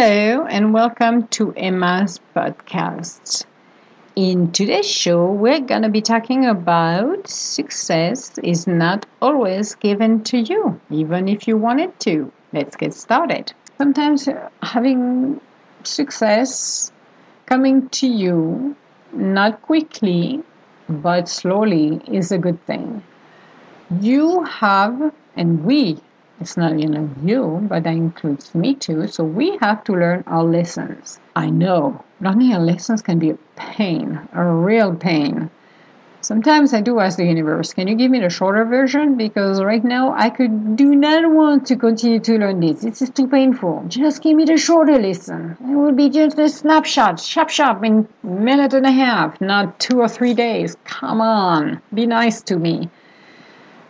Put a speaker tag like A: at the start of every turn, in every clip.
A: Hello, and welcome to Emma's podcast. In today's show, we're going to be talking about success is not always given to you, even if you want it to. Let's get started. Sometimes having success coming to you, not quickly, but slowly, is a good thing. You have, and we it's not, you know, you, but that includes me too. So we have to learn our lessons. I know learning our lessons can be a pain, a real pain. Sometimes I do ask the universe, can you give me the shorter version? Because right now I could do not want to continue to learn this. This is too painful. Just give me the shorter lesson. It will be just a snapshot, sharp sharp in a minute and a half, not two or three days. Come on, be nice to me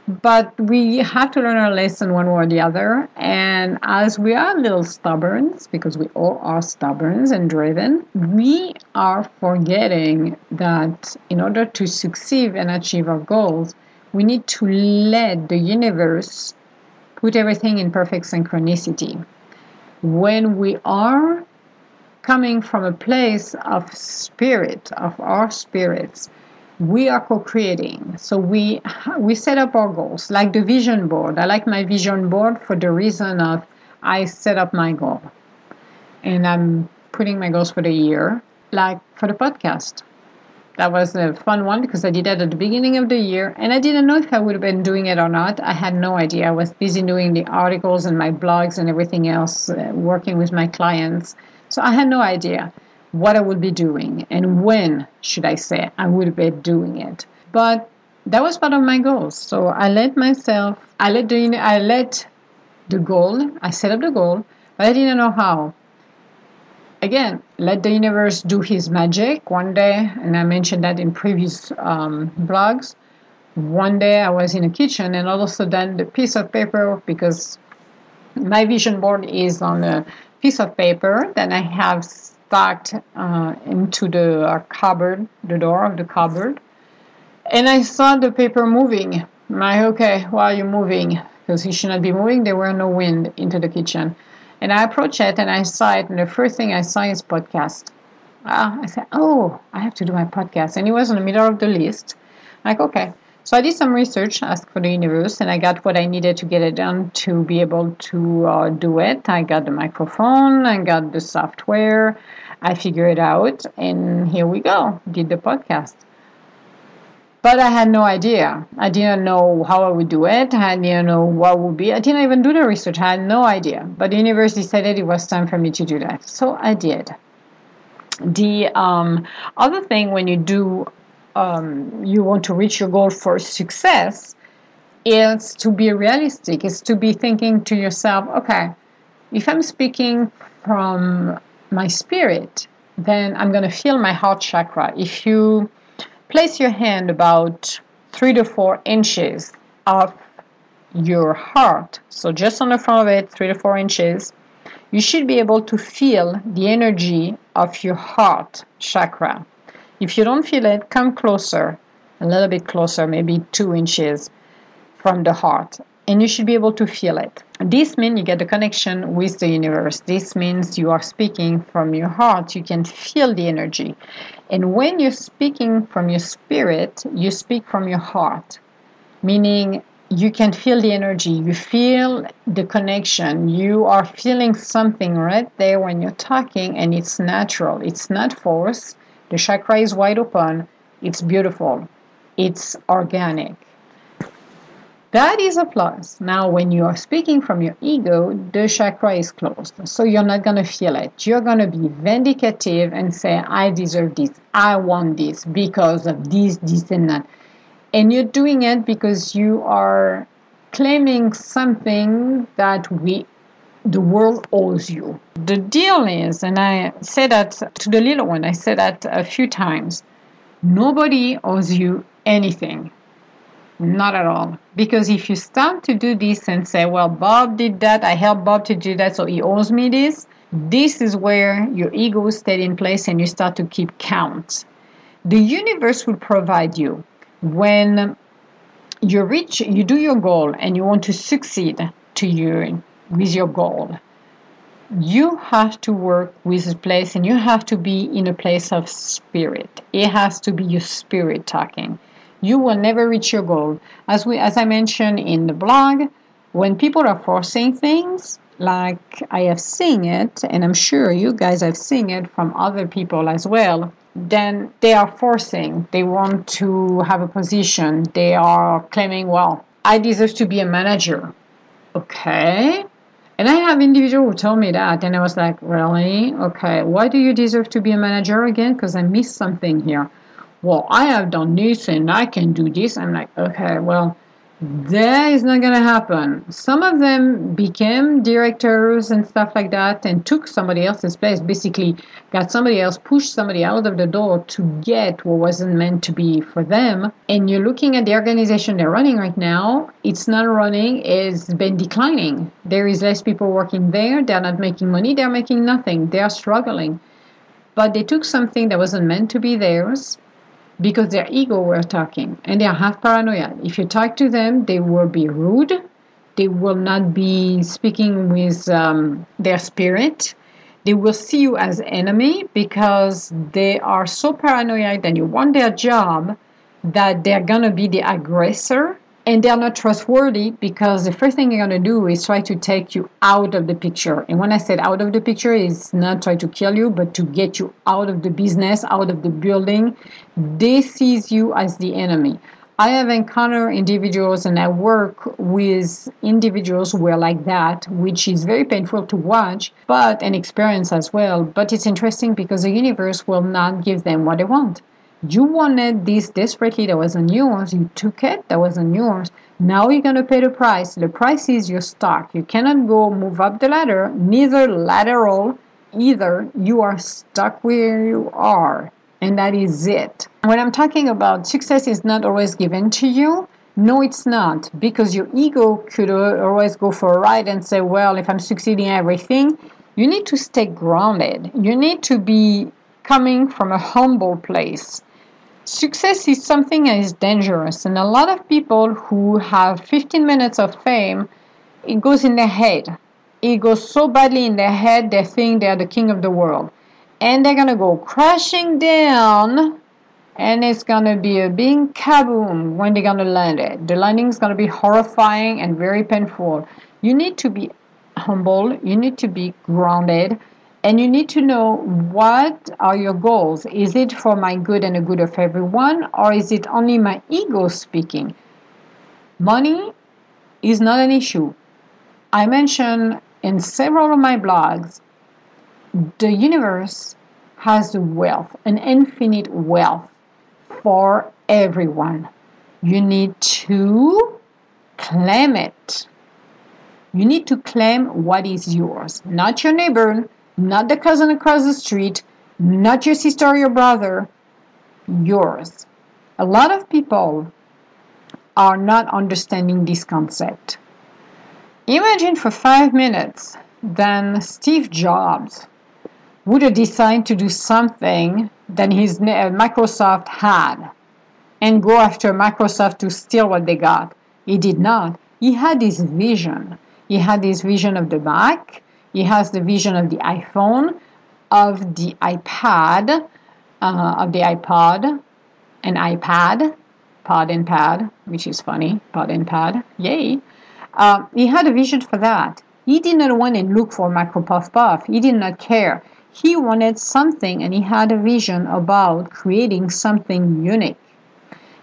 A: but we have to learn our lesson one way or the other. And as we are a little stubborn, because we all are stubborn and driven, we are forgetting that in order to succeed and achieve our goals, we need to let the universe put everything in perfect synchronicity. When we are coming from a place of spirit, of our spirits, we are co-creating. So we we set up our goals like the vision board. I like my vision board for the reason of i set up my goal. And i'm putting my goals for the year like for the podcast. That was a fun one because i did that at the beginning of the year. And i didn't know if i would have been doing it or not. I had no idea. I was busy doing the articles and my blogs and everything else uh, working with my clients. So i had no idea what I would be doing and when should I say I would be doing it. But that was part of my goals. So I let myself, I let the, I let the goal, I set up the goal, but I didn't know how. Again, let the universe do his magic. One day, and I mentioned that in previous um, blogs, one day I was in a kitchen and all of a sudden the piece of paper, because my vision board is on a piece of paper that I have backed uh, into the uh, cupboard, the door of the cupboard, and I saw the paper moving. I'm like, okay, why are you moving? Because he should not be moving. There were no wind into the kitchen. And I approached it and I saw it, and the first thing I saw is podcast. Uh, I said, oh, I have to do my podcast. And it was in the middle of the list. I'm like, okay. So I did some research, asked for the universe, and I got what I needed to get it done to be able to uh, do it. I got the microphone, I got the software, I figured it out, and here we go. Did the podcast. But I had no idea. I didn't know how I would do it. I didn't know what would be. I didn't even do the research. I had no idea. But the universe decided it was time for me to do that. So I did. The um, other thing when you do um, you want to reach your goal for success is to be realistic is to be thinking to yourself okay if i'm speaking from my spirit then i'm going to feel my heart chakra. If you place your hand about three to four inches of your heart so just on the front of it three to four inches you should be able to feel the energy of your heart chakra if you don't feel it, come closer, a little bit closer, maybe two inches from the heart, and you should be able to feel it. This means you get the connection with the universe. This means you are speaking from your heart. You can feel the energy. And when you're speaking from your spirit, you speak from your heart, meaning you can feel the energy, you feel the connection, you are feeling something right there when you're talking, and it's natural, it's not forced, the chakra is wide open. It's beautiful. It's organic. That is a plus. Now, when you are speaking from your ego, the chakra is closed. So you're not going to feel it. You're going to be vindicative and say, I deserve this. I want this because of this, this, and that. And you're doing it because you are claiming something that we the world owes you. The deal is, and I say that to the little one, I say that a few times nobody owes you anything. Not at all. Because if you start to do this and say, well, Bob did that, I helped Bob to do that, so he owes me this, this is where your ego stays in place and you start to keep count. The universe will provide you when you reach, you do your goal and you want to succeed to your with your goal. you have to work with a place and you have to be in a place of spirit. It has to be your spirit talking. You will never reach your goal. As we as I mentioned in the blog, when people are forcing things, like I have seen it, and I'm sure you guys have seen it from other people as well, then they are forcing. They want to have a position. They are claiming, well, I deserve to be a manager. Okay. And I have individuals who told me that, and I was like, really? Okay. Why do you deserve to be a manager again? Because I missed something here. Well, I have done this and I can do this. I'm like, okay, well, that is not going to happen. Some of them became directors and stuff like that and took somebody else's place, basically, got somebody else, pushed somebody out of the door to get what wasn't meant to be for them. And you're looking at the organization they're running right now, it's not running, it's been declining. There is less people working there, they're not making money, they're making nothing, they're struggling. But they took something that wasn't meant to be theirs because their ego were talking and they are half paranoia. If you talk to them, they will be rude. They will not be speaking with um, their spirit. They will see you as enemy because they are so paranoid that you want their job that they're gonna be the aggressor and they're not trustworthy because the first thing they're going to do is try to take you out of the picture. And when i said out of the picture is not try to kill you but to get you out of the business out of the building. They sees you as the enemy. I have encountered individuals and i work with individuals who are like that which is very painful to watch but an experience as well. But it's interesting because the universe will not give them what they want you wanted this desperately, that wasn't yours. You took it, that wasn't yours. Now you're going to pay the price. The price is your stock. You cannot go move up the ladder, neither lateral, either. You are stuck where you are, and that is it. When I'm talking about success is not always given to you, no, it's not, because your ego could always go for a ride and say, well, if I'm succeeding everything, you need to stay grounded. You need to be coming from a humble place success is something that is dangerous and a lot of people who have 15 minutes of fame it goes in their head. It goes so badly in their head they think they're the king of the world. And they're gonna go crashing down and it's gonna be a big kaboom when they're gonna land it. The landing is gonna be horrifying and very painful. You need to be humble. You need to be grounded and you need to know what are your goals. Is it for my good and the good of everyone, or is it only my ego speaking? Money is not an issue. I mentioned in several of my blogs the universe has wealth, an infinite wealth for everyone. You need to claim it. You need to claim what is yours, not your neighbor, not the cousin across the street, not your sister or your brother, yours. A lot of people are not understanding this concept. Imagine for five minutes then Steve Jobs would have decided to do something that his uh, Microsoft had and go after Microsoft to steal what they got. He did not. He had this vision. He had this vision of the Mac. He has the vision of the iPhone, of the iPad, uh, of the iPod, an iPad, pod and pad, which is funny, pod and pad, yay. Uh, he had a vision for that. He did not want to look for Micro Puff Puff. He did not care. He wanted something and he had a vision about creating something unique.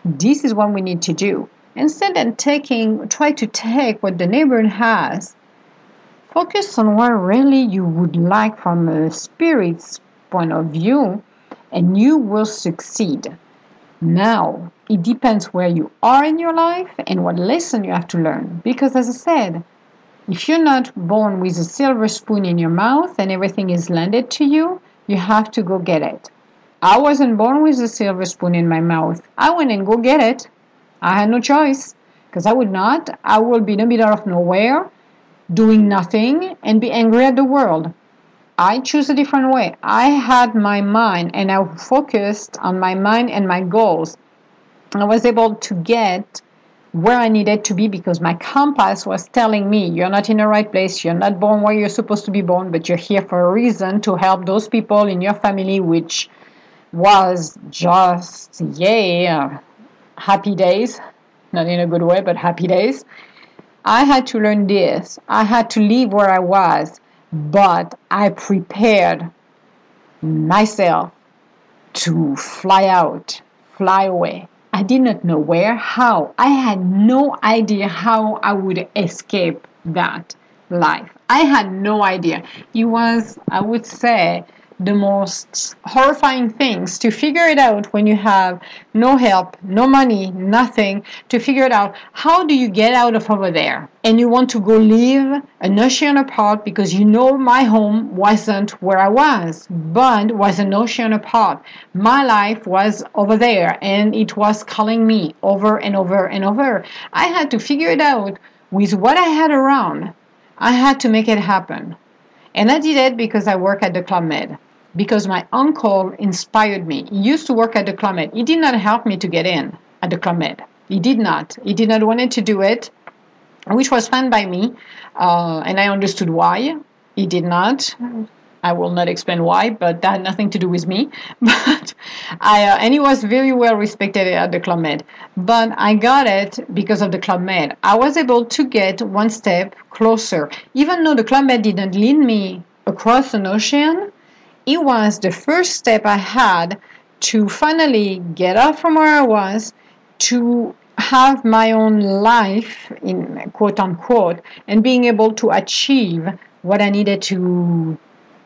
A: This is what we need to do. Instead of taking, try to take what the neighbor has Focus on what really you would like from a spirit's point of view, and you will succeed. Now, it depends where you are in your life and what lesson you have to learn. Because, as I said, if you're not born with a silver spoon in your mouth and everything is landed to you, you have to go get it. I wasn't born with a silver spoon in my mouth. I went and go get it. I had no choice because I would not. I would be in the middle of nowhere doing nothing and be angry at the world. I choose a different way. I had my mind and I focused on my mind and my goals. I was able to get where I needed to be because my compass was telling me you're not in the right place, you're not born where you're supposed to be born, but you're here for a reason to help those people in your family, which was just, yeah, happy days. Not in a good way, but happy days. I had to learn this. I had to leave where I was, but I prepared myself to fly out, fly away. I did not know where, how. I had no idea how I would escape that life. I had no idea. It was, I would say, the most horrifying things to figure it out when you have no help, no money, nothing to figure it out. How do you get out of over there? And you want to go live an ocean apart because you know my home wasn't where I was, but was an ocean apart. My life was over there and it was calling me over and over and over. I had to figure it out with what I had around. I had to make it happen. And I did it because I work at the Club Med because my uncle inspired me. He used to work at the Club He did not help me to get in at the Club He did not. He did not want to do it, which was fine by me, uh, and I understood why. He did not. I will not explain why, but that had nothing to do with me. But I uh, and he was very well respected at the Club. But I got it because of the Club. I was able to get one step closer, even though the Club didn't lead me across an ocean it was the first step I had to finally get out from where I was to have my own life in quote unquote and being able to achieve what I needed to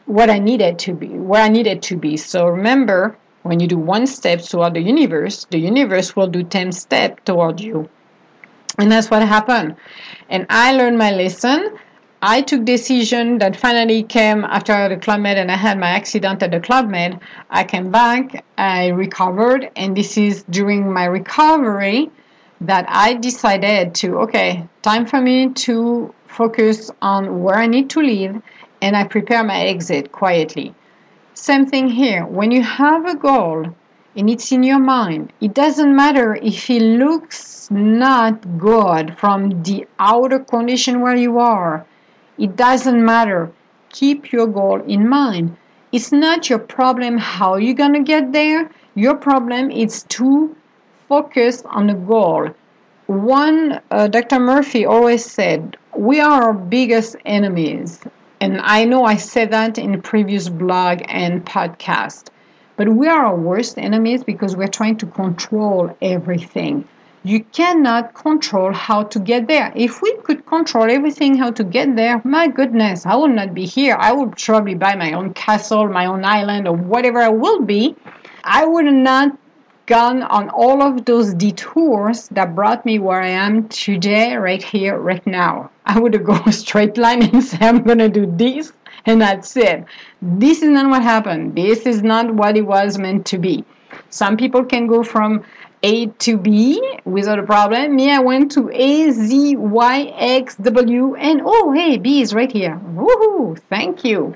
A: what I needed to be where I needed to be. So remember when you do one step toward the universe, the universe will do 10 steps toward you. And that's what happened. And I learned my lesson. I took decision that finally came after the Club Med and I had my accident at the Club Med. I came back, I recovered, and this is during my recovery that I decided to, okay, time for me to focus on where I need to live and I prepare my exit quietly. Same thing here. When you have a goal and it's in your mind, it doesn't matter if it looks not good from the outer condition where you are it doesn't matter. Keep your goal in mind. It's not your problem how you're going to get there. Your problem is to focus on the goal. One, uh, Dr. Murphy always said, we are our biggest enemies. And I know I said that in previous blog and podcast. But we are our worst enemies because we're trying to control everything you cannot control how to get there. If we could control everything how to get there, my goodness, I would not be here. I would probably buy my own castle, my own island, or whatever I will be. I would not gone on all of those detours that brought me where I am today, right here, right now. I would go straight line and say, I'm going to do this, and that's it. This is not what happened. This is not what it was meant to be. Some people can go from a to B without a problem. Me, I went to A, Z, Y, X, W, and oh, hey, B is right here. Woohoo! Thank you.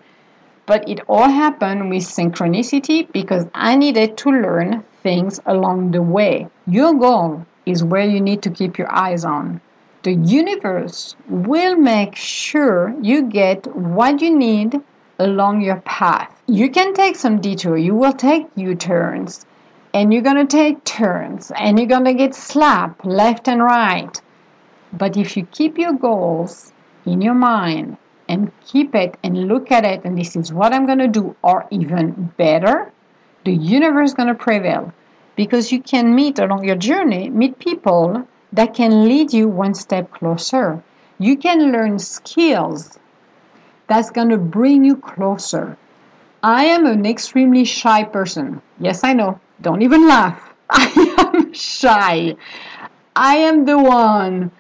A: But it all happened with synchronicity because I needed to learn things along the way. Your goal is where you need to keep your eyes on. The universe will make sure you get what you need along your path. You can take some detour, you will take U turns and you're going to take turns and you're going to get slapped left and right. But if you keep your goals in your mind and keep it and look at it, and this is what I'm going to do, or even better, the universe is going to prevail because you can meet along your journey, meet people that can lead you one step closer. You can learn skills that's going to bring you closer. I am an extremely shy person. Yes, I know. Don't even laugh. I am shy. I am the one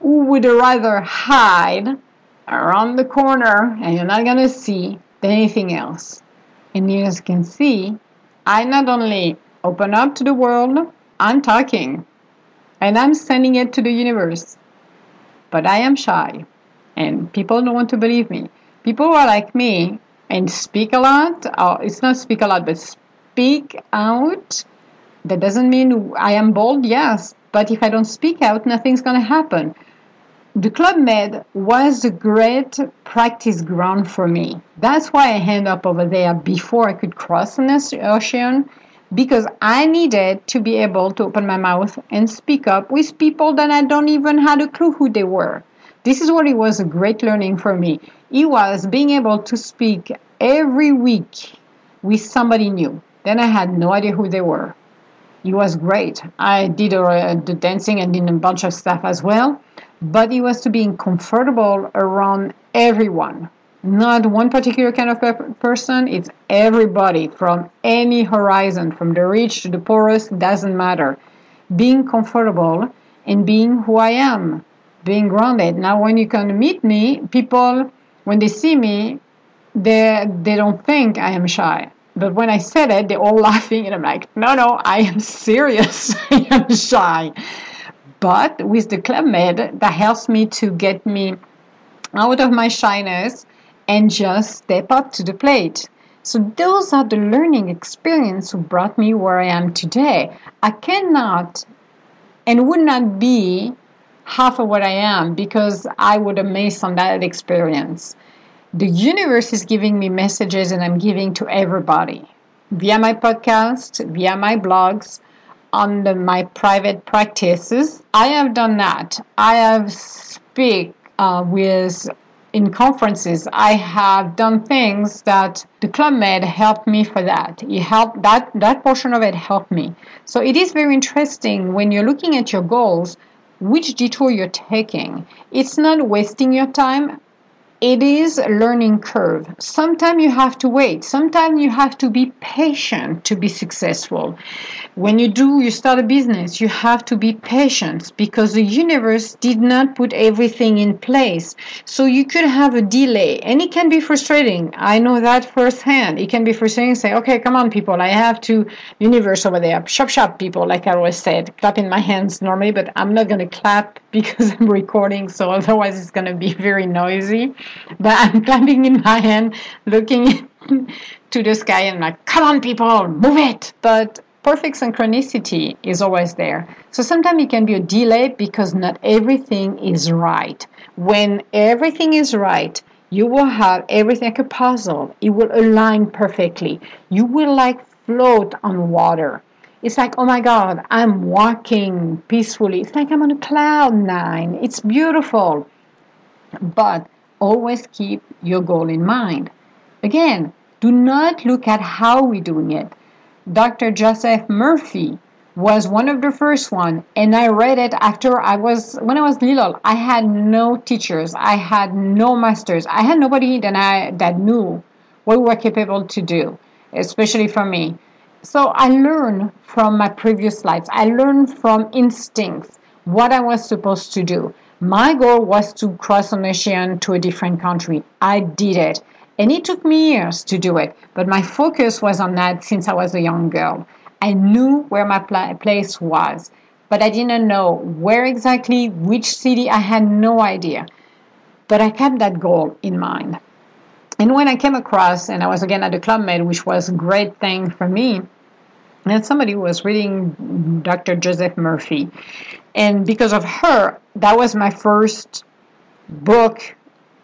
A: who would rather hide around the corner and you're not gonna see anything else. And you guys can see, I not only open up to the world, I'm talking and I'm sending it to the universe. But I am shy and people don't want to believe me. People who are like me and speak a lot, oh, it's not speak a lot, but speak out. That doesn't mean I am bold, yes, but if I don't speak out, nothing's going to happen. The Club Med was a great practice ground for me. That's why I ended up over there before I could cross an ocean because I needed to be able to open my mouth and speak up with people that I don't even had a clue who they were. This is what it was a great learning for me. It was being able to speak every week with somebody new. Then I had no idea who they were. It was great. I did uh, the dancing and did a bunch of stuff as well, but it was to being comfortable around everyone. Not one particular kind of pe- person. It's everybody from any horizon from the rich to the poorest doesn't matter. Being comfortable and being who i am being grounded. Now when you to meet me people when they see me they they don't think i am shy but when i said it they're all laughing and i'm like no no i am serious i am shy but with the club med that helps me to get me out of my shyness and just step up to the plate. So those are the learning experience who brought me where I am today. I cannot and would not be half of what I am because I would have missed on that experience. The universe is giving me messages and I'm giving to everybody via my podcast, via my blogs, on the, my private practices. I have done that. I have speak uh, with in conferences, I have done things that the Club Med helped me for that. It helped that that portion of it helped me. So it is very interesting when you're looking at your goals, which detour you're taking. It's not wasting your time it is a learning curve. Sometimes you have to wait. Sometimes you have to be patient to be successful. When you do, you start a business, you have to be patient because the universe did not put everything in place. So you could have a delay and it can be frustrating. I know that firsthand. It can be frustrating. Say, okay, come on, people. I have to universe over there. Shop, shop, people. Like I always said, clap in my hands normally, but I'm not going to clap because I'm recording. So otherwise it's going to be very noisy but I'm clapping in my hand, looking to the sky and like, come on, people, move it. But perfect synchronicity is always there. So sometimes it can be a delay because not everything is right. When everything is right, you will have everything like a puzzle. It will align perfectly. You will like float on water. It's like, oh my God, I'm walking peacefully. It's like I'm on a cloud nine. It's beautiful. But always keep your goal in mind. Again, do not look at how we're doing it. Dr. Joseph Murphy was one of the first one and I read it after I was when I was little. I had no teachers, I had no masters, I had nobody that I that knew what we were capable to do, especially for me. So I learned from my previous lives. I learned from instincts what I was supposed to do. My goal was to cross an ocean to a different country. I did it. And it took me years to do it, but my focus was on that since I was a young girl. I knew where my pl- place was, but I didn't know where exactly, which city, I had no idea. But I kept that goal in mind. And when I came across, and I was again at the Club Med, which was a great thing for me, and somebody was reading Dr. Joseph Murphy. And because of her, that was my first book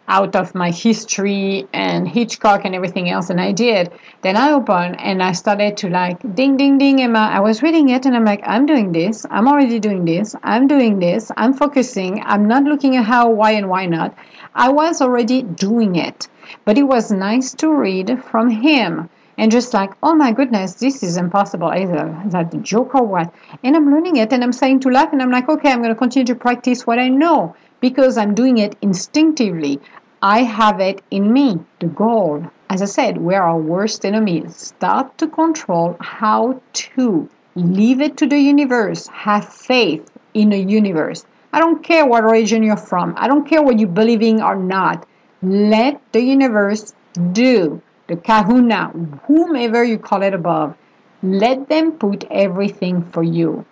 A: out of my history and Hitchcock and everything else. And I did. Then I opened and I started to like, ding, ding, ding, Emma. I was reading it and I'm like, I'm doing this. I'm already doing this. I'm doing this. I'm focusing. I'm not looking at how, why, and why not. I was already doing it. But it was nice to read from him and just like, oh my goodness, this is impossible. Is that joke or what? And I'm learning it and I'm saying to laugh and I'm like, okay, I'm going to continue to practice what I know because I'm doing it instinctively. I have it in me, the goal. As I said, we're our worst enemies. Start to control how to leave it to the universe. Have faith in the universe. I don't care what region you're from. I don't care what you believe in or not. Let the universe do the kahuna, whomever you call it above, let them put everything for you.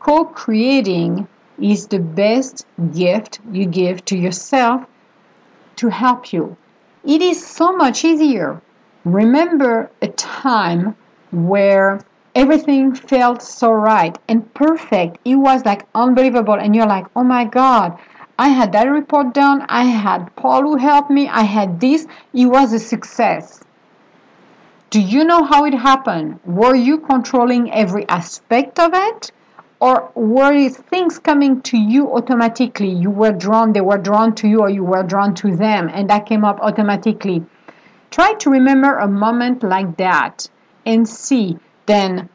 A: Co creating is the best gift you give to yourself to help you. It is so much easier. Remember a time where everything felt so right and perfect. It was like unbelievable. And you're like, oh my God, I had that report done. I had Paul who helped me. I had this. It was a success. Do you know how it happened? Were you controlling every aspect of it? Or were things coming to you automatically? You were drawn, they were drawn to you, or you were drawn to them, and that came up automatically. Try to remember a moment like that and see then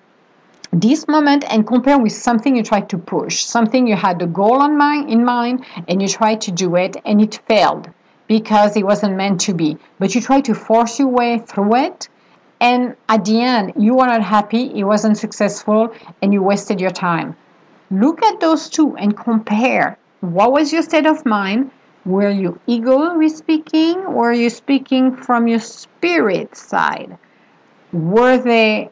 A: this moment and compare with something you tried to push, something you had a goal on mind, in mind and you tried to do it and it failed because it wasn't meant to be. But you tried to force your way through it and at the end you were not happy, it wasn't successful and you wasted your time. Look at those two and compare. What was your state of mind? Were you ego speaking? Were you speaking from your spirit side? Were they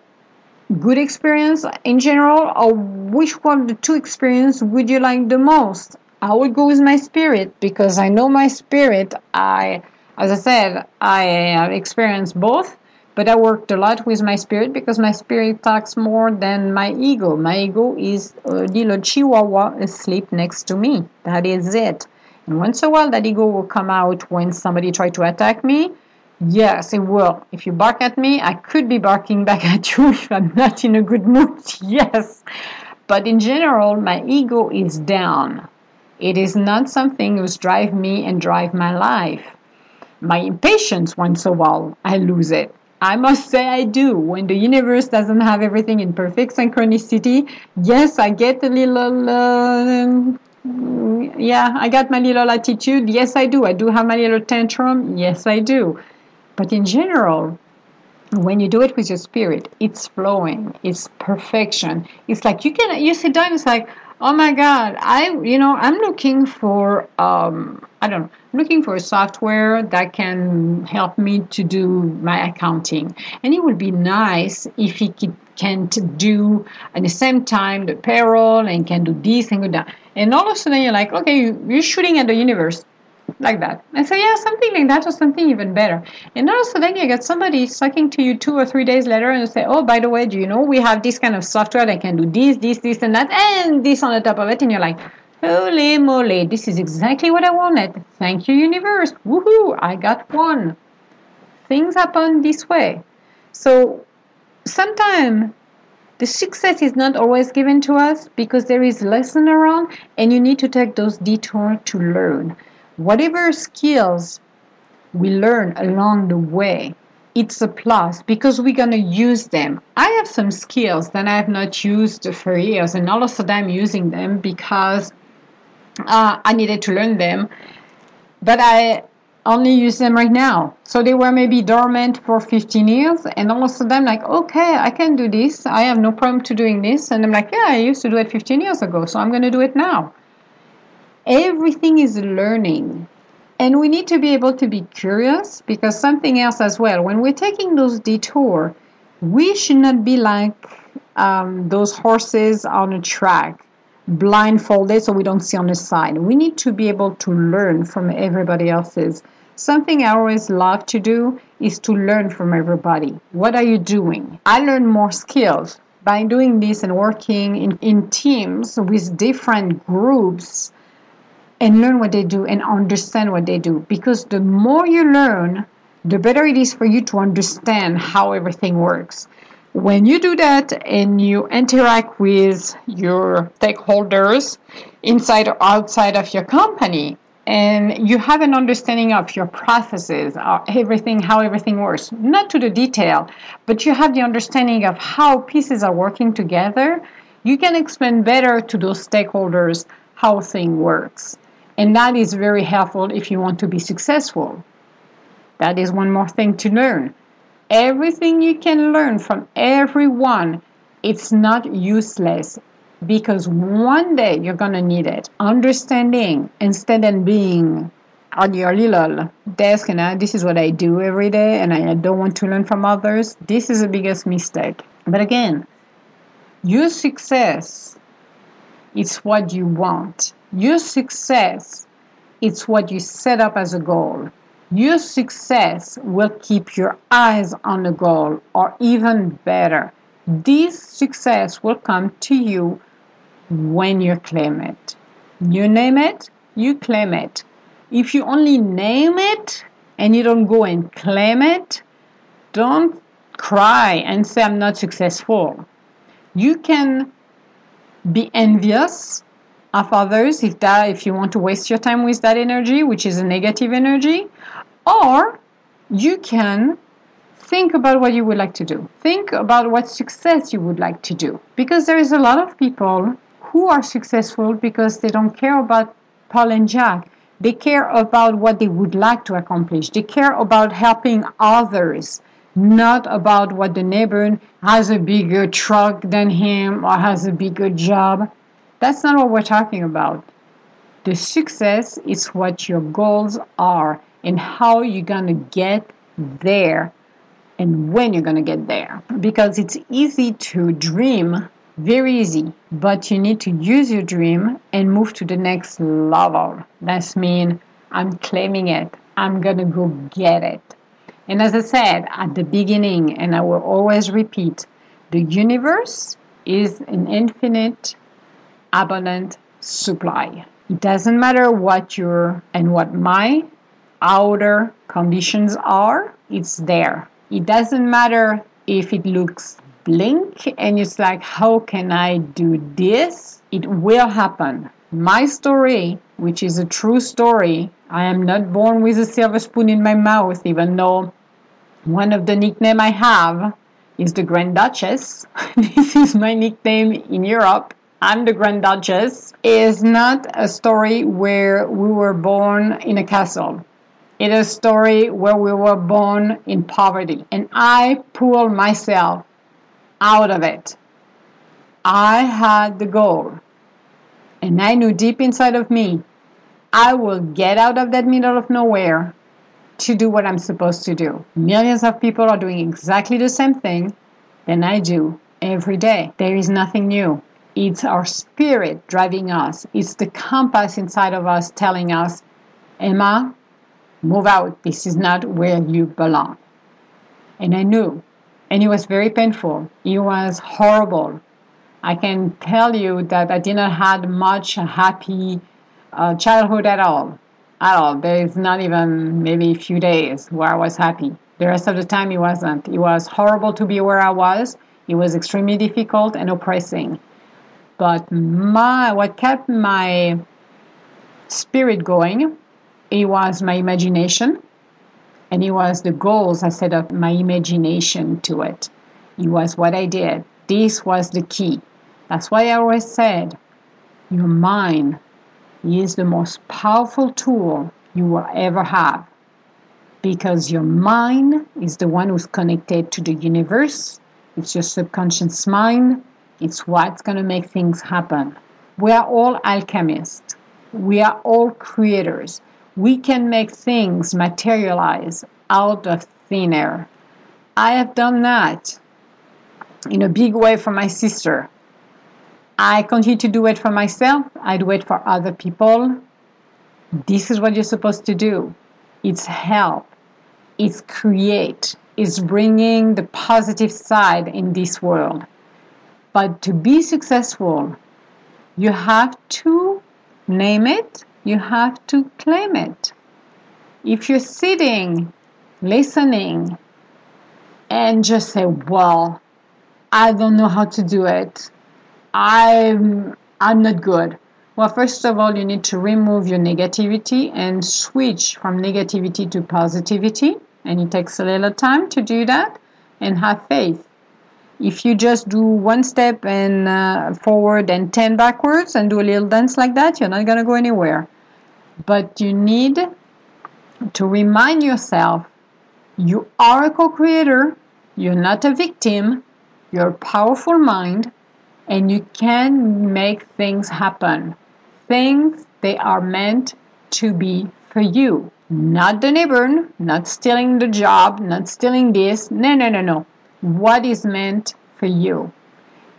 A: good experience in general or which one of the two experience would you like the most i would go with my spirit because i know my spirit i as i said i uh, have experienced both but i worked a lot with my spirit because my spirit talks more than my ego my ego is uh, a little chihuahua asleep next to me that is it and once in a while that ego will come out when somebody try to attack me Yes, it will. If you bark at me, I could be barking back at you if I'm not in a good mood. Yes. But in general, my ego is down. It is not something that drive me and drive my life. My impatience, once a while, I lose it. I must say I do. When the universe doesn't have everything in perfect synchronicity, yes, I get a little. Uh, yeah, I got my little attitude. Yes, I do. I do have my little tantrum. Yes, I do. But in general, when you do it with your spirit, it's flowing, it's perfection. It's like you can you sit down, it's like, oh my God, I you know, I'm looking for um I don't know, looking for a software that can help me to do my accounting. And it would be nice if it can do at the same time the payroll and can do this and do that. And all of a sudden you're like, okay, you're shooting at the universe like that. I say, yeah, something like that or something even better. And also then you get somebody talking to you two or three days later and say, oh, by the way, do you know we have this kind of software that can do this, this, this, and that, and this on the top of it. And you're like, holy moly, this is exactly what I wanted. Thank you, universe. Woohoo, I got one. Things happen this way. So sometimes the success is not always given to us because there is lesson around and you need to take those detours to learn whatever skills we learn along the way, it's a plus because we're going to use them. I have some skills that I have not used for years, and all of a sudden I'm using them because uh, I needed to learn them, but I only use them right now. So they were maybe dormant for 15 years, and all of a sudden I'm like, okay, I can do this. I have no problem to doing this. And I'm like, yeah, I used to do it 15 years ago, so I'm going to do it now. Everything is learning. And we need to be able to be curious because something else as well. When we're taking those detour, we should not be like um, those horses on a track, blindfolded so we don't see on the side. We need to be able to learn from everybody else's. Something I always love to do is to learn from everybody. What are you doing? I learn more skills by doing this and working in, in teams with different groups and learn what they do and understand what they do. Because the more you learn, the better it is for you to understand how everything works. When you do that and you interact with your stakeholders inside or outside of your company, and you have an understanding of your processes, uh, everything, how everything works, not to the detail, but you have the understanding of how pieces are working together, you can explain better to those stakeholders how thing works. And that is very helpful if you want to be successful. That is one more thing to learn. Everything you can learn from everyone, it's not useless because one day you're going to need it. Understanding instead of being on your little desk and uh, this is what I do every day and I don't want to learn from others. This is the biggest mistake. But again, your success is what you want. Your success it's what you set up as a goal. Your success will keep your eyes on the goal, or even better, This success will come to you when you claim it. You name it, you claim it. If you only name it and you don't go and claim it, don't cry and say, I'm not successful. You can be envious of others if that if you want to waste your time with that energy which is a negative energy or you can think about what you would like to do. Think about what success you would like to do. Because there is a lot of people who are successful because they don't care about paul and jack. They care about what they would like to accomplish. They care about helping others not about what the neighbor has a bigger truck than him or has a bigger job that's not what we're talking about. The success is what your goals are and how you're going to get there and when you're going to get there. Because it's easy to dream, very easy, but you need to use your dream and move to the next level. That's mean I'm claiming it. I'm going to go get it. And as I said at the beginning, and I will always repeat, the universe is an infinite abundant supply. It doesn't matter what your and what my outer conditions are, it's there. It doesn't matter if it looks blink and it's like, how can I do this? It will happen. My story, which is a true story, I am not born with a silver spoon in my mouth, even though one of the nickname I have is the Grand Duchess. this is my nickname in Europe. I'm the Grand Duchess is not a story where we were born in a castle. It is a story where we were born in poverty. And I pulled myself out of it. I had the goal. And I knew deep inside of me, I will get out of that middle of nowhere to do what I'm supposed to do. Millions of people are doing exactly the same thing than I do every day. There is nothing new. It's our spirit driving us. It's the compass inside of us telling us, Emma, move out. This is not where you belong. And I knew. And it was very painful. It was horrible. I can tell you that I didn't have much happy uh, childhood at all. At all. There is not even maybe a few days where I was happy. The rest of the time, it wasn't. It was horrible to be where I was. It was extremely difficult and oppressing. But my what kept my spirit going, it was my imagination, and it was the goals I set up my imagination to it. It was what I did. This was the key. That's why I always said, your mind is the most powerful tool you will ever have because your mind is the one who's connected to the universe. It's your subconscious mind it's what's going to make things happen. We are all alchemists. We are all creators. We can make things materialize out of thin air. I have done that in a big way for my sister. I continue to do it for myself. I do it for other people. This is what you're supposed to do. It's help. It's create. It's bringing the positive side in this world. But to be successful, you have to name it, you have to claim it. If you're sitting, listening, and just say, Well, I don't know how to do it. I'm I'm not good. Well, first of all, you need to remove your negativity and switch from negativity to positivity. And it takes a little time to do that and have faith if you just do one step and uh, forward and 10 backwards and do a little dance like that you're not going to go anywhere. But you need to remind yourself you are a co-creator you're not a victim you're a powerful mind and you can make things happen. Things they are meant to be for you. Not the neighbor not stealing the job not stealing this. No no no no what is meant for you.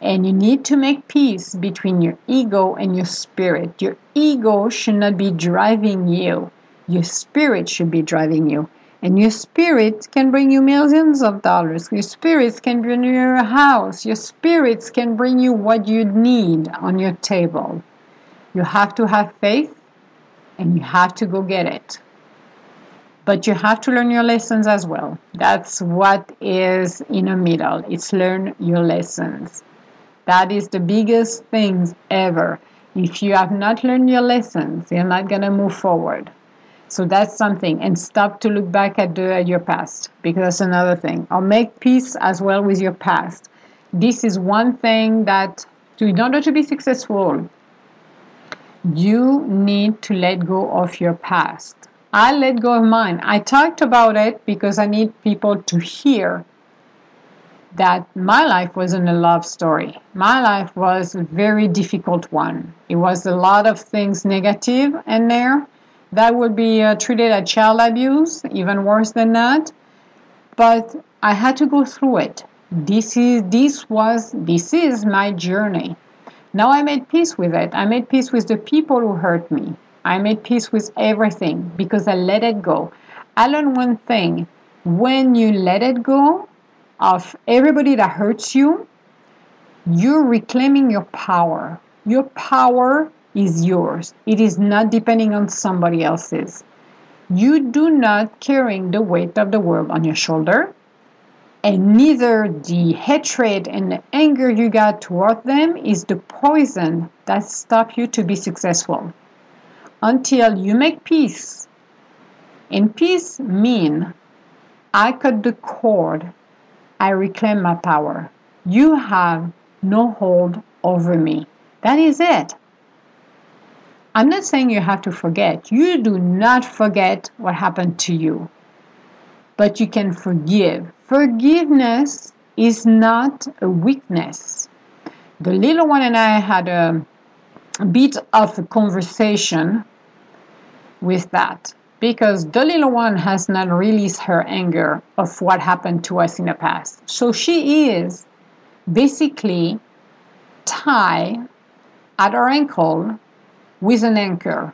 A: And you need to make peace between your ego and your spirit. Your ego should not be driving you, your spirit should be driving you. And your spirit can bring you millions of dollars. Your spirits can bring you a house. Your spirits can bring you what you need on your table. You have to have faith and you have to go get it. But you have to learn your lessons as well. That's what is in the middle. It's learn your lessons. That is the biggest things ever. If you have not learned your lessons, you're not going to move forward. So that's something. And stop to look back at, the, at your past because that's another thing. Or make peace as well with your past. This is one thing that, to, in order to be successful, you need to let go of your past. I let go of mine. I talked about it because I need people to hear that my life wasn't a love story. My life was a very difficult one. It was a lot of things negative in there that would be uh, treated as child abuse, even worse than that. But I had to go through it. This is this was this is my journey. Now I made peace with it. I made peace with the people who hurt me. I made peace with everything because I let it go. I learned one thing. When you let it go of everybody that hurts you, you're reclaiming your power. Your power is yours. It is not depending on somebody else's. You do not carrying the weight of the world on your shoulder, and neither the hatred and the anger you got toward them is the poison that stop you to be successful. Until you make peace. And peace mean I cut the cord, I reclaim my power. You have no hold over me. That is it. I'm not saying you have to forget. You do not forget what happened to you. But you can forgive. Forgiveness is not a weakness. The little one and I had a bit of a conversation with that because the little one has not released her anger of what happened to us in the past. So she is basically tied at her ankle with an anchor.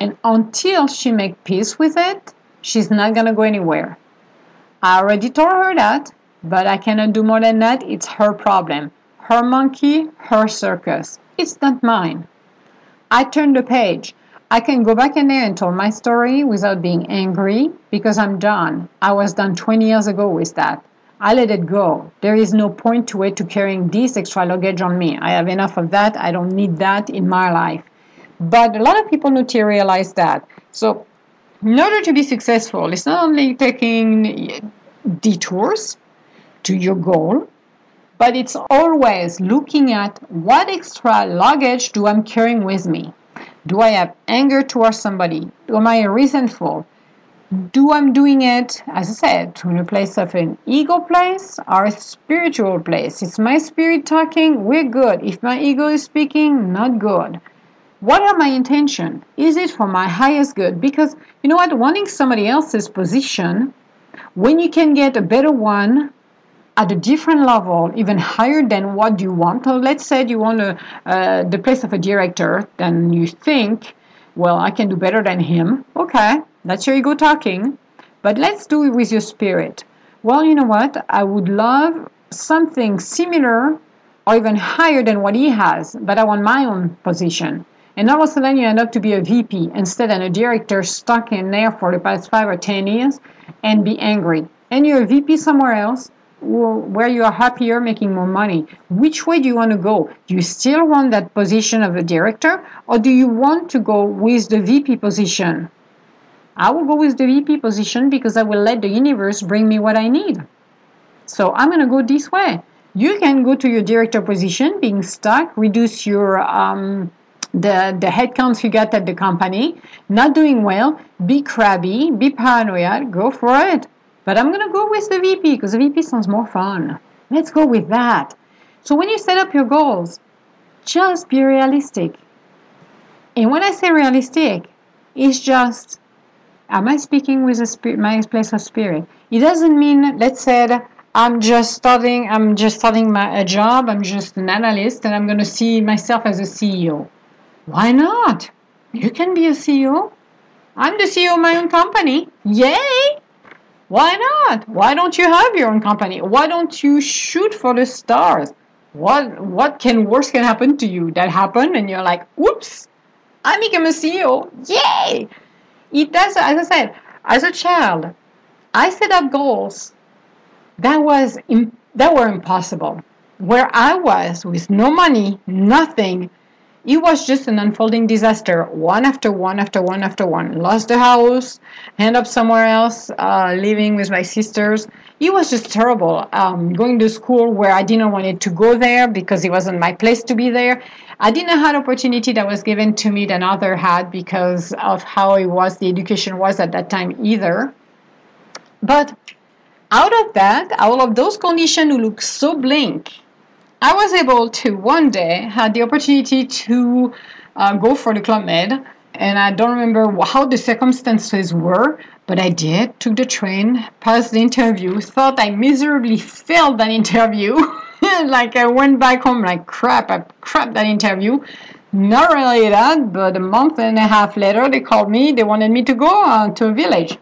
A: And until she make peace with it, she's not going to go anywhere. I already told her that, but I cannot do more than that. It's her problem. Her monkey, her circus. It's not mine. I turn the page. I can go back in there and tell my story without being angry because I'm done. I was done 20 years ago with that. I let it go. There is no point to it to carrying this extra luggage on me. I have enough of that. I don't need that in my life. But a lot of people need to realize that. So, in order to be successful, it's not only taking detours to your goal, but it's always looking at what extra luggage do I'm carrying with me. Do I have anger towards somebody? Am I resentful? Do I'm doing it, as I said, from a place of an ego place or a spiritual place? It's my spirit talking, we're good. If my ego is speaking, not good what are my intention is it for my highest good because you know what wanting somebody else's position when you can get a better one at a different level even higher than what you want. So let's say you want a, uh, the place of a director then you think well i can do better than him. Okay that's your ego talking. But let's do it with your spirit. Well you know what? I would love something similar or even higher than what he has but i want my own position. And all of a sudden you end up to be a VP instead of a director stuck in there for the past five or ten years and be angry. And you're a VP somewhere else where you are happier making more money. Which way do you want to go? Do you still want that position of a director or do you want to go with the VP position? I will go with the VP position because I will let the universe bring me what I need. So I'm going to go this way. You can go to your director position, being stuck, reduce your um, the, the headcounts you get at the company, not doing well, be crabby, be paranoid, go for it. But I'm going to go with the VP because the VP sounds more fun. Let's go with that. So when you set up your goals, just be realistic. And when I say realistic, it's just, am I speaking with a spirit, my place of spirit? It doesn't mean, let's say, I'm just starting, I'm just starting my a job, I'm just an analyst, and I'm going to see myself as a CEO. Why not? You can be a CEO. I'm the CEO of my own company. Yay! Why not? Why don't you have your own company? Why don't you shoot for the stars? What what can worse can happen to you? That happened and you're like, oops, I became a CEO. Yay! It does as I said, as a child, I set up goals that was that were impossible. Where I was with no money, nothing, it was just an unfolding disaster, one after one after one after one. Lost the house, end up somewhere else, uh, living with my sisters. It was just terrible. Um, going to school where I didn't want it to go there because it wasn't my place to be there. I didn't have opportunity that was given to me than other had because of how it was, the education was at that time either. But out of that, all of those conditions who look so blank I was able to one day had the opportunity to uh, go for the Club Med, and I don't remember how the circumstances were, but I did. Took the train, passed the interview, thought I miserably failed that interview. like I went back home like crap. I crap that interview. Not really that, but a month and a half later, they called me. They wanted me to go uh, to a village,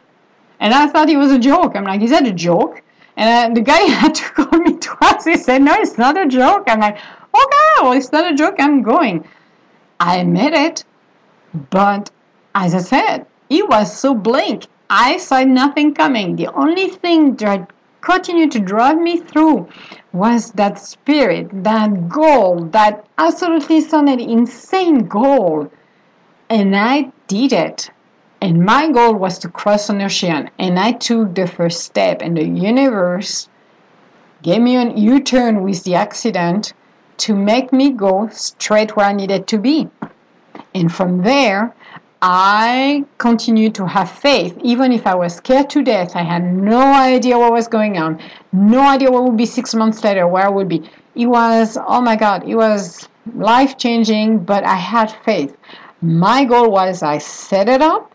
A: and I thought it was a joke. I'm like, is that a joke? And the guy had to call me twice. He said, No, it's not a joke. I'm like, oh, Okay, well, it's not a joke. I'm going. I admit it. But as I said, it was so blank. I saw nothing coming. The only thing that continued to drive me through was that spirit, that goal, that absolutely sounded insane goal. And I did it. And my goal was to cross an ocean. And I took the first step, and the universe gave me an U turn with the accident to make me go straight where I needed to be. And from there, I continued to have faith, even if I was scared to death. I had no idea what was going on, no idea what would be six months later, where I would be. It was, oh my God, it was life changing, but I had faith. My goal was I set it up,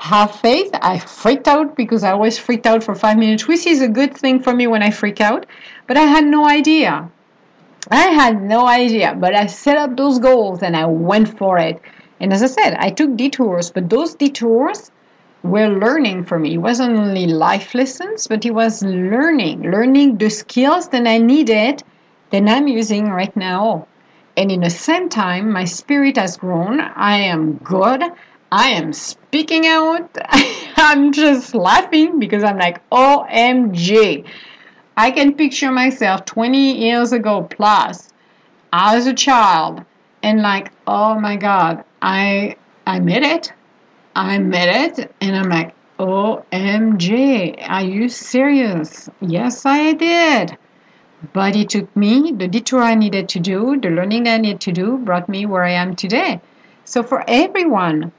A: have faith. I freaked out because I always freaked out for five minutes, which is a good thing for me when I freak out. But I had no idea. I had no idea. But I set up those goals and I went for it. And as I said, I took detours, but those detours were learning for me. It wasn't only life lessons, but it was learning, learning the skills that I needed that I'm using right now. And in the same time, my spirit has grown. I am good. I am speaking out. I'm just laughing because I'm like, OMG. I can picture myself 20 years ago plus as a child and like, oh my God, I I made it. I made it. And I'm like, OMG, are you serious? Yes, I did. But it took me, the detour I needed to do, the learning I needed to do, brought me where I am today. So for everyone,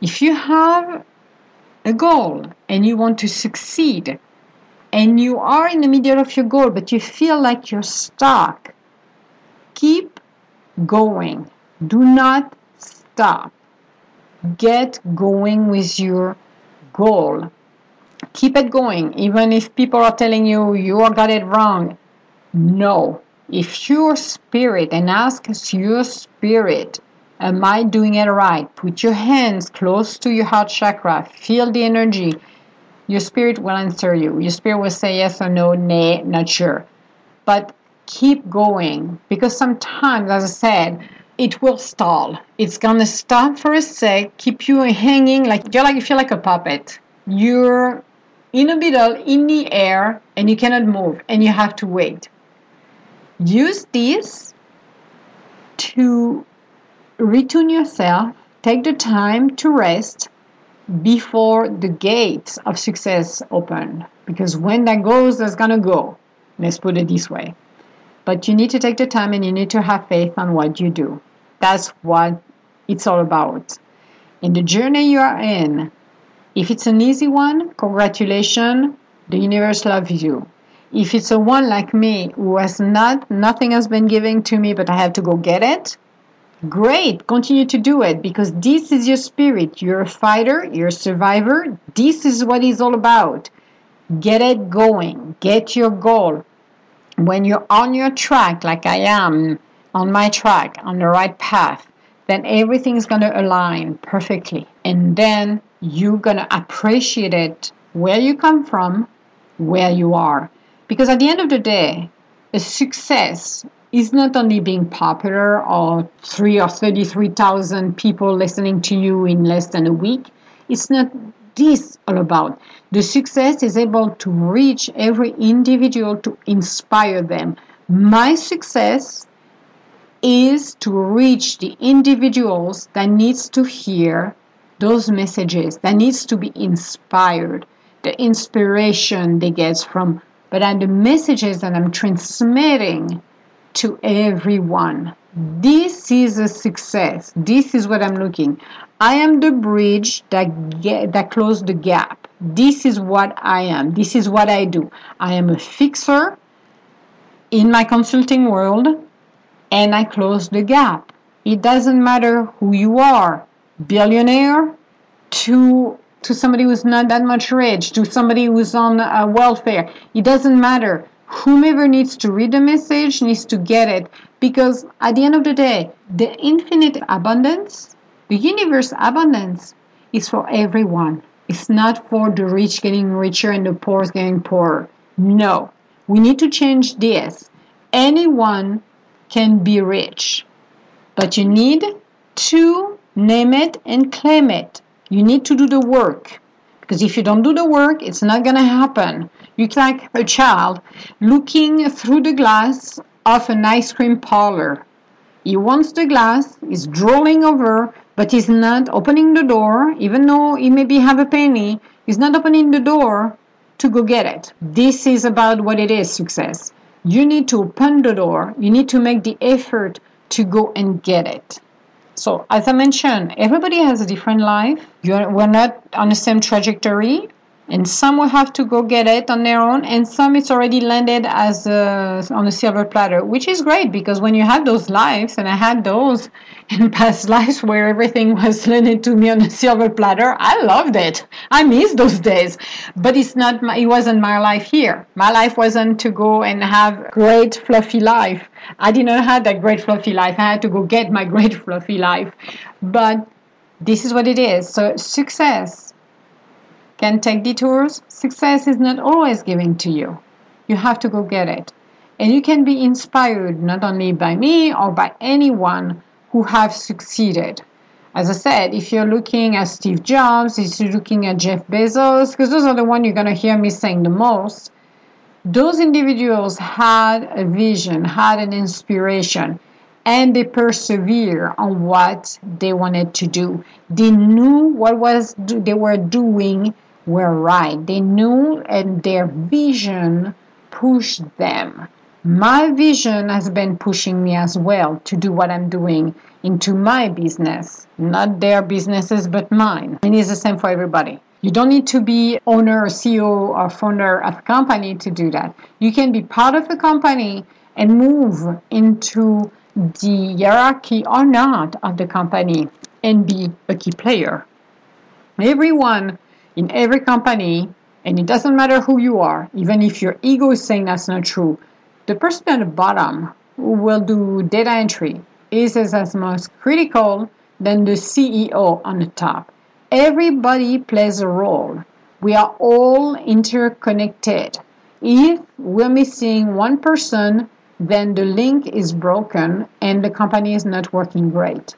A: if you have a goal and you want to succeed, and you are in the middle of your goal, but you feel like you're stuck, keep going. Do not stop. Get going with your goal. Keep it going, even if people are telling you you got it wrong. No. If your spirit, and ask your spirit, Am I doing it right? Put your hands close to your heart chakra. Feel the energy. Your spirit will answer you. Your spirit will say yes or no, nay, not sure. But keep going because sometimes, as I said, it will stall. It's gonna stop for a sec, keep you hanging like you're like you feel like a puppet. You're in the middle, in the air, and you cannot move, and you have to wait. Use this to retune yourself, take the time to rest before the gates of success open. Because when that goes, that's gonna go. Let's put it this way. But you need to take the time and you need to have faith on what you do. That's what it's all about. In the journey you are in, if it's an easy one, congratulations, the universe loves you. If it's a one like me who has not, nothing has been given to me, but I have to go get it, Great, continue to do it because this is your spirit. You're a fighter, you're a survivor. This is what it's all about. Get it going, get your goal. When you're on your track, like I am on my track, on the right path, then everything's going to align perfectly. And then you're going to appreciate it where you come from, where you are. Because at the end of the day, a success is not only being popular or three or 33,000 people listening to you in less than a week. It's not this all about. The success is able to reach every individual to inspire them. My success is to reach the individuals that needs to hear those messages, that needs to be inspired, the inspiration they get from, but and the messages that I'm transmitting to everyone. This is a success. This is what I'm looking. I am the bridge that get, that close the gap. This is what I am. This is what I do. I am a fixer in my consulting world and I close the gap. It doesn't matter who you are, billionaire to to somebody who's not that much rich, to somebody who's on uh, welfare. It doesn't matter. Whomever needs to read the message needs to get it because at the end of the day, the infinite abundance, the universe abundance is for everyone. It's not for the rich getting richer and the poor getting poorer. No. We need to change this. Anyone can be rich, but you need to name it and claim it. You need to do the work. Because if you don't do the work, it's not going to happen. You're like a child looking through the glass of an ice cream parlor. He wants the glass, he's drooling over, but he's not opening the door, even though he maybe have a penny, he's not opening the door to go get it. This is about what it is success. You need to open the door, you need to make the effort to go and get it. So, as I mentioned, everybody has a different life. You're, we're not on the same trajectory, and some will have to go get it on their own, and some it's already landed as a, on a silver platter, which is great because when you have those lives, and I had those in past lives where everything was landed to me on a silver platter, I loved it. I miss those days, but it's not. My, it wasn't my life here. My life wasn't to go and have great fluffy life. I did not have that great fluffy life. I had to go get my great fluffy life, but this is what it is. So success can take detours. Success is not always given to you. You have to go get it. And you can be inspired not only by me or by anyone who have succeeded. As I said, if you're looking at Steve Jobs, if you're looking at Jeff Bezos, because those are the ones you're going to hear me saying the most, those individuals had a vision, had an inspiration, and they persevere on what they wanted to do. They knew what was they were doing were right. They knew and their vision pushed them. My vision has been pushing me as well to do what I'm doing into my business, not their businesses, but mine. And it's the same for everybody. You don't need to be owner, CEO, or founder of a company to do that. You can be part of a company and move into the hierarchy or not of the company and be a key player. Everyone in every company, and it doesn't matter who you are, even if your ego is saying that's not true, the person at the bottom who will do data entry is as much critical than the CEO on the top. Everybody plays a role. We are all interconnected. If we're missing one person, then the link is broken and the company is not working great.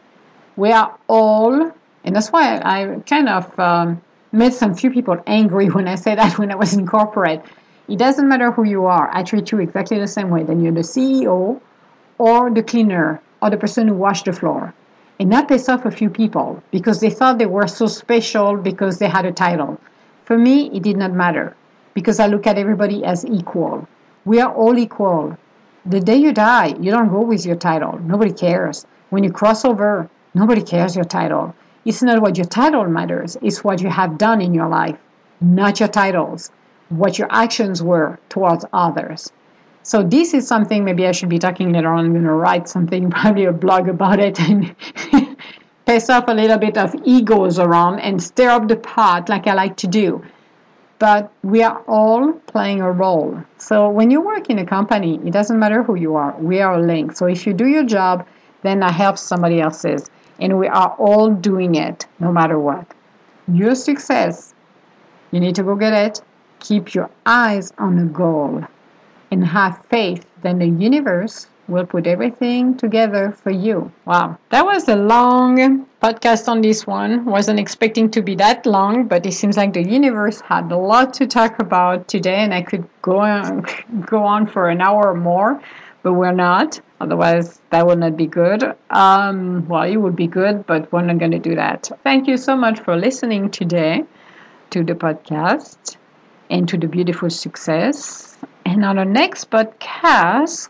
A: We are all, and that's why I kind of um, made some few people angry when I said that when I was in corporate. It doesn't matter who you are. I treat you exactly the same way. Then you're the CEO or the cleaner or the person who washed the floor. And that pissed off a few people because they thought they were so special because they had a title. For me, it did not matter because I look at everybody as equal. We are all equal. The day you die, you don't go with your title. Nobody cares. When you cross over, nobody cares your title. It's not what your title matters, it's what you have done in your life, not your titles, what your actions were towards others. So this is something maybe I should be talking later on. I'm going to write something, probably a blog about it, and piss off a little bit of egos around and stir up the pot like I like to do. But we are all playing a role. So when you work in a company, it doesn't matter who you are. We are linked. So if you do your job, then that helps somebody else's and we are all doing it no matter what. Your success You need to go get it. Keep your eyes on the goal and have faith that the universe will put everything together for you. Wow, that was a long podcast on this one. Wasn't expecting to be that long, but it seems like the universe had a lot to talk about today, and I could go on, go on for an hour or more, but we're not. Otherwise, that would not be good. Um, well, it would be good, but we're not going to do that. Thank you so much for listening today to the podcast and to the beautiful success. And on our next podcast,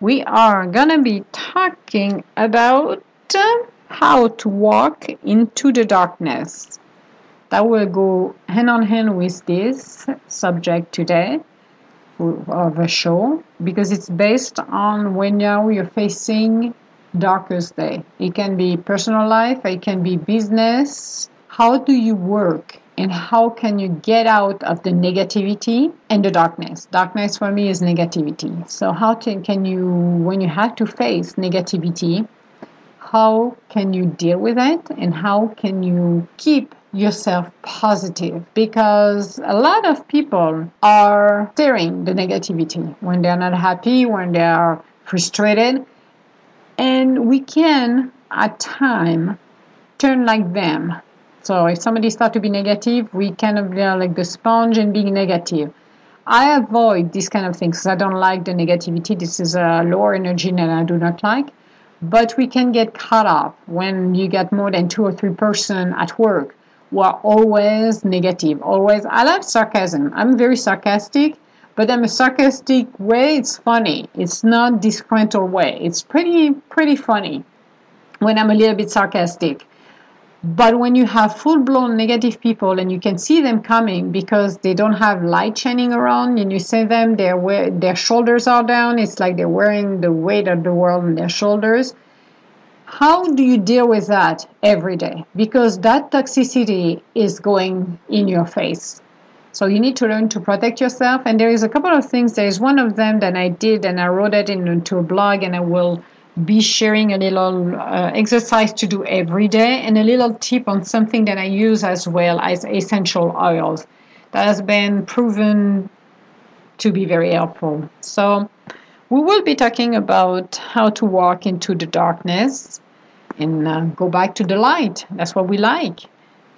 A: we are going to be talking about uh, how to walk into the darkness. That will go hand on hand with this subject today of a show because it's based on when now you're facing darkest day. It can be personal life, it can be business. How do you work and how can you get out of the negativity and the darkness darkness for me is negativity so how can, can you when you have to face negativity how can you deal with it and how can you keep yourself positive because a lot of people are staring the negativity when they're not happy when they are frustrated and we can at time turn like them so if somebody starts to be negative, we kind of are like the sponge and being negative. I avoid these kind of things because I don't like the negativity. This is a lower energy that I do not like. But we can get caught up when you get more than two or three person at work who are always negative. Always, I love sarcasm. I'm very sarcastic, but I'm a sarcastic way. It's funny. It's not disgruntled way. It's pretty pretty funny when I'm a little bit sarcastic but when you have full blown negative people and you can see them coming because they don't have light shining around and you see them, their, their shoulders are down, it's like they're wearing the weight of the world on their shoulders. How do you deal with that every day? Because that toxicity is going in your face. So you need to learn to protect yourself. And there is a couple of things. There is one of them that I did and I wrote it into a blog and I will be sharing a little uh, exercise to do every day and a little tip on something that I use as well as essential oils that has been proven to be very helpful. So, we will be talking about how to walk into the darkness and uh, go back to the light. That's what we like.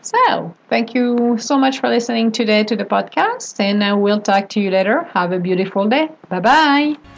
A: So, thank you so much for listening today to the podcast, and I will talk to you later. Have a beautiful day. Bye bye.